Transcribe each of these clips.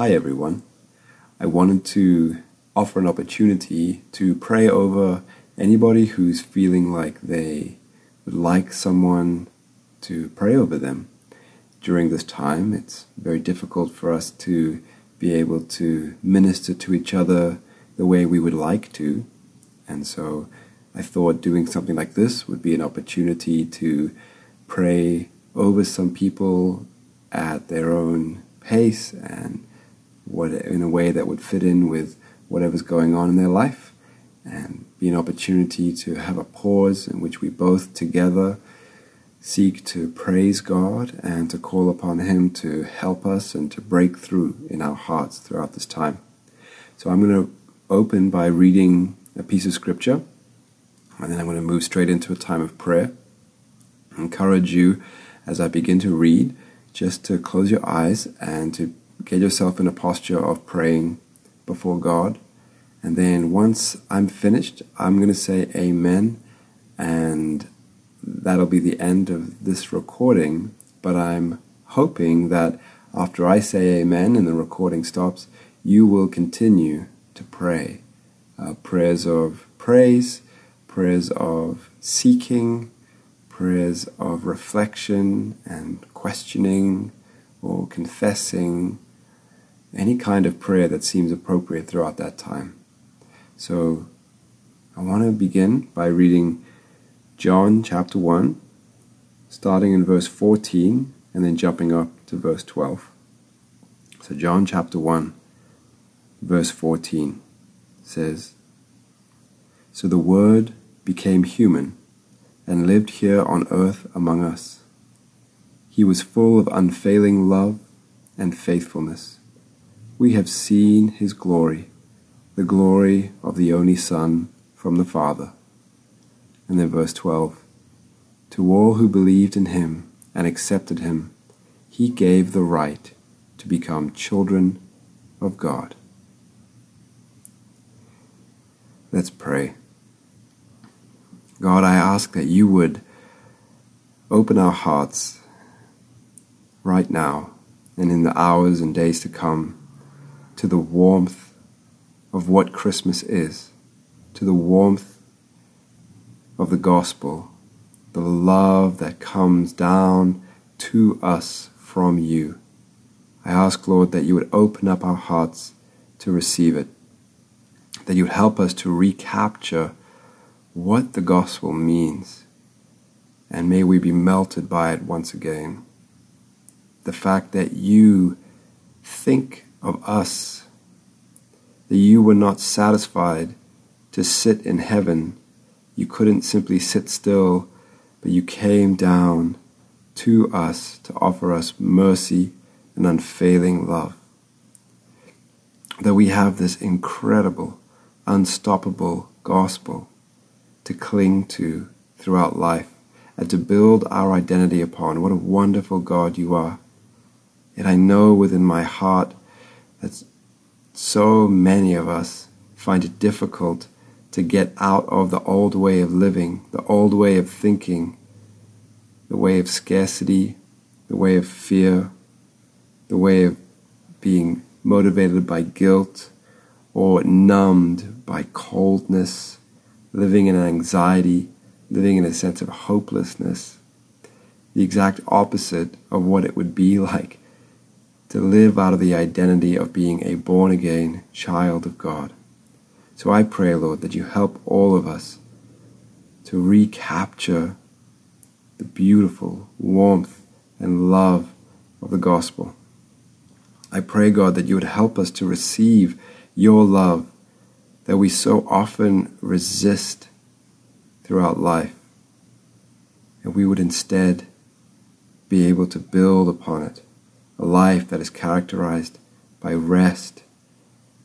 Hi everyone. I wanted to offer an opportunity to pray over anybody who's feeling like they would like someone to pray over them. During this time, it's very difficult for us to be able to minister to each other the way we would like to. And so I thought doing something like this would be an opportunity to pray over some people at their own pace and what in a way that would fit in with whatever's going on in their life and be an opportunity to have a pause in which we both together seek to praise God and to call upon Him to help us and to break through in our hearts throughout this time. So I'm going to open by reading a piece of scripture and then I'm going to move straight into a time of prayer. I encourage you as I begin to read just to close your eyes and to get yourself in a posture of praying before God. And then once I'm finished, I'm going to say amen. And that'll be the end of this recording. But I'm hoping that after I say amen and the recording stops, you will continue to pray. Uh, prayers of praise, prayers of seeking, prayers of reflection and questioning or confessing, any kind of prayer that seems appropriate throughout that time. So I want to begin by reading John chapter 1, starting in verse 14 and then jumping up to verse 12. So, John chapter 1, verse 14 says, So the Word became human and lived here on earth among us. He was full of unfailing love and faithfulness. We have seen his glory, the glory of the only Son from the Father. And then verse 12 To all who believed in him and accepted him, he gave the right to become children of God. Let's pray. God, I ask that you would open our hearts right now and in the hours and days to come to the warmth of what Christmas is, to the warmth of the gospel, the love that comes down to us from you. I ask, Lord, that you would open up our hearts to receive it, that you would help us to recapture what the gospel means, and may we be melted by it once again. The fact that you think of us, that you were not satisfied to sit in heaven, you couldn't simply sit still, but you came down to us to offer us mercy and unfailing love. That we have this incredible, unstoppable gospel to cling to throughout life and to build our identity upon. What a wonderful God you are. Yet I know within my heart that so many of us find it difficult to get out of the old way of living, the old way of thinking, the way of scarcity, the way of fear, the way of being motivated by guilt or numbed by coldness living in anxiety, living in a sense of hopelessness, the exact opposite of what it would be like to live out of the identity of being a born again child of God. So I pray, Lord, that you help all of us to recapture the beautiful warmth and love of the gospel. I pray, God, that you would help us to receive your love that we so often resist throughout life. And we would instead be able to build upon it a life that is characterized by rest,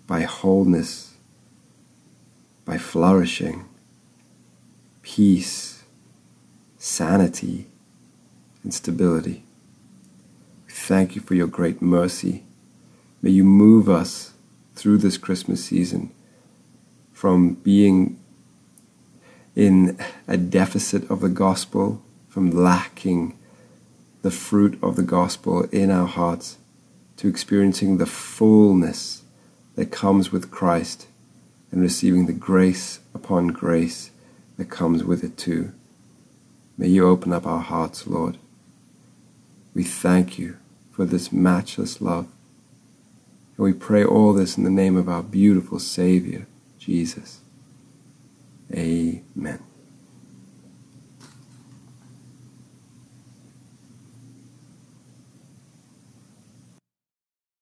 by wholeness, by flourishing, peace, sanity, and stability. Thank you for your great mercy. May you move us through this Christmas season from being in a deficit of the gospel, from lacking the fruit of the gospel in our hearts, to experiencing the fullness that comes with Christ and receiving the grace upon grace that comes with it too. May you open up our hearts, Lord. We thank you for this matchless love. And we pray all this in the name of our beautiful Savior, Jesus.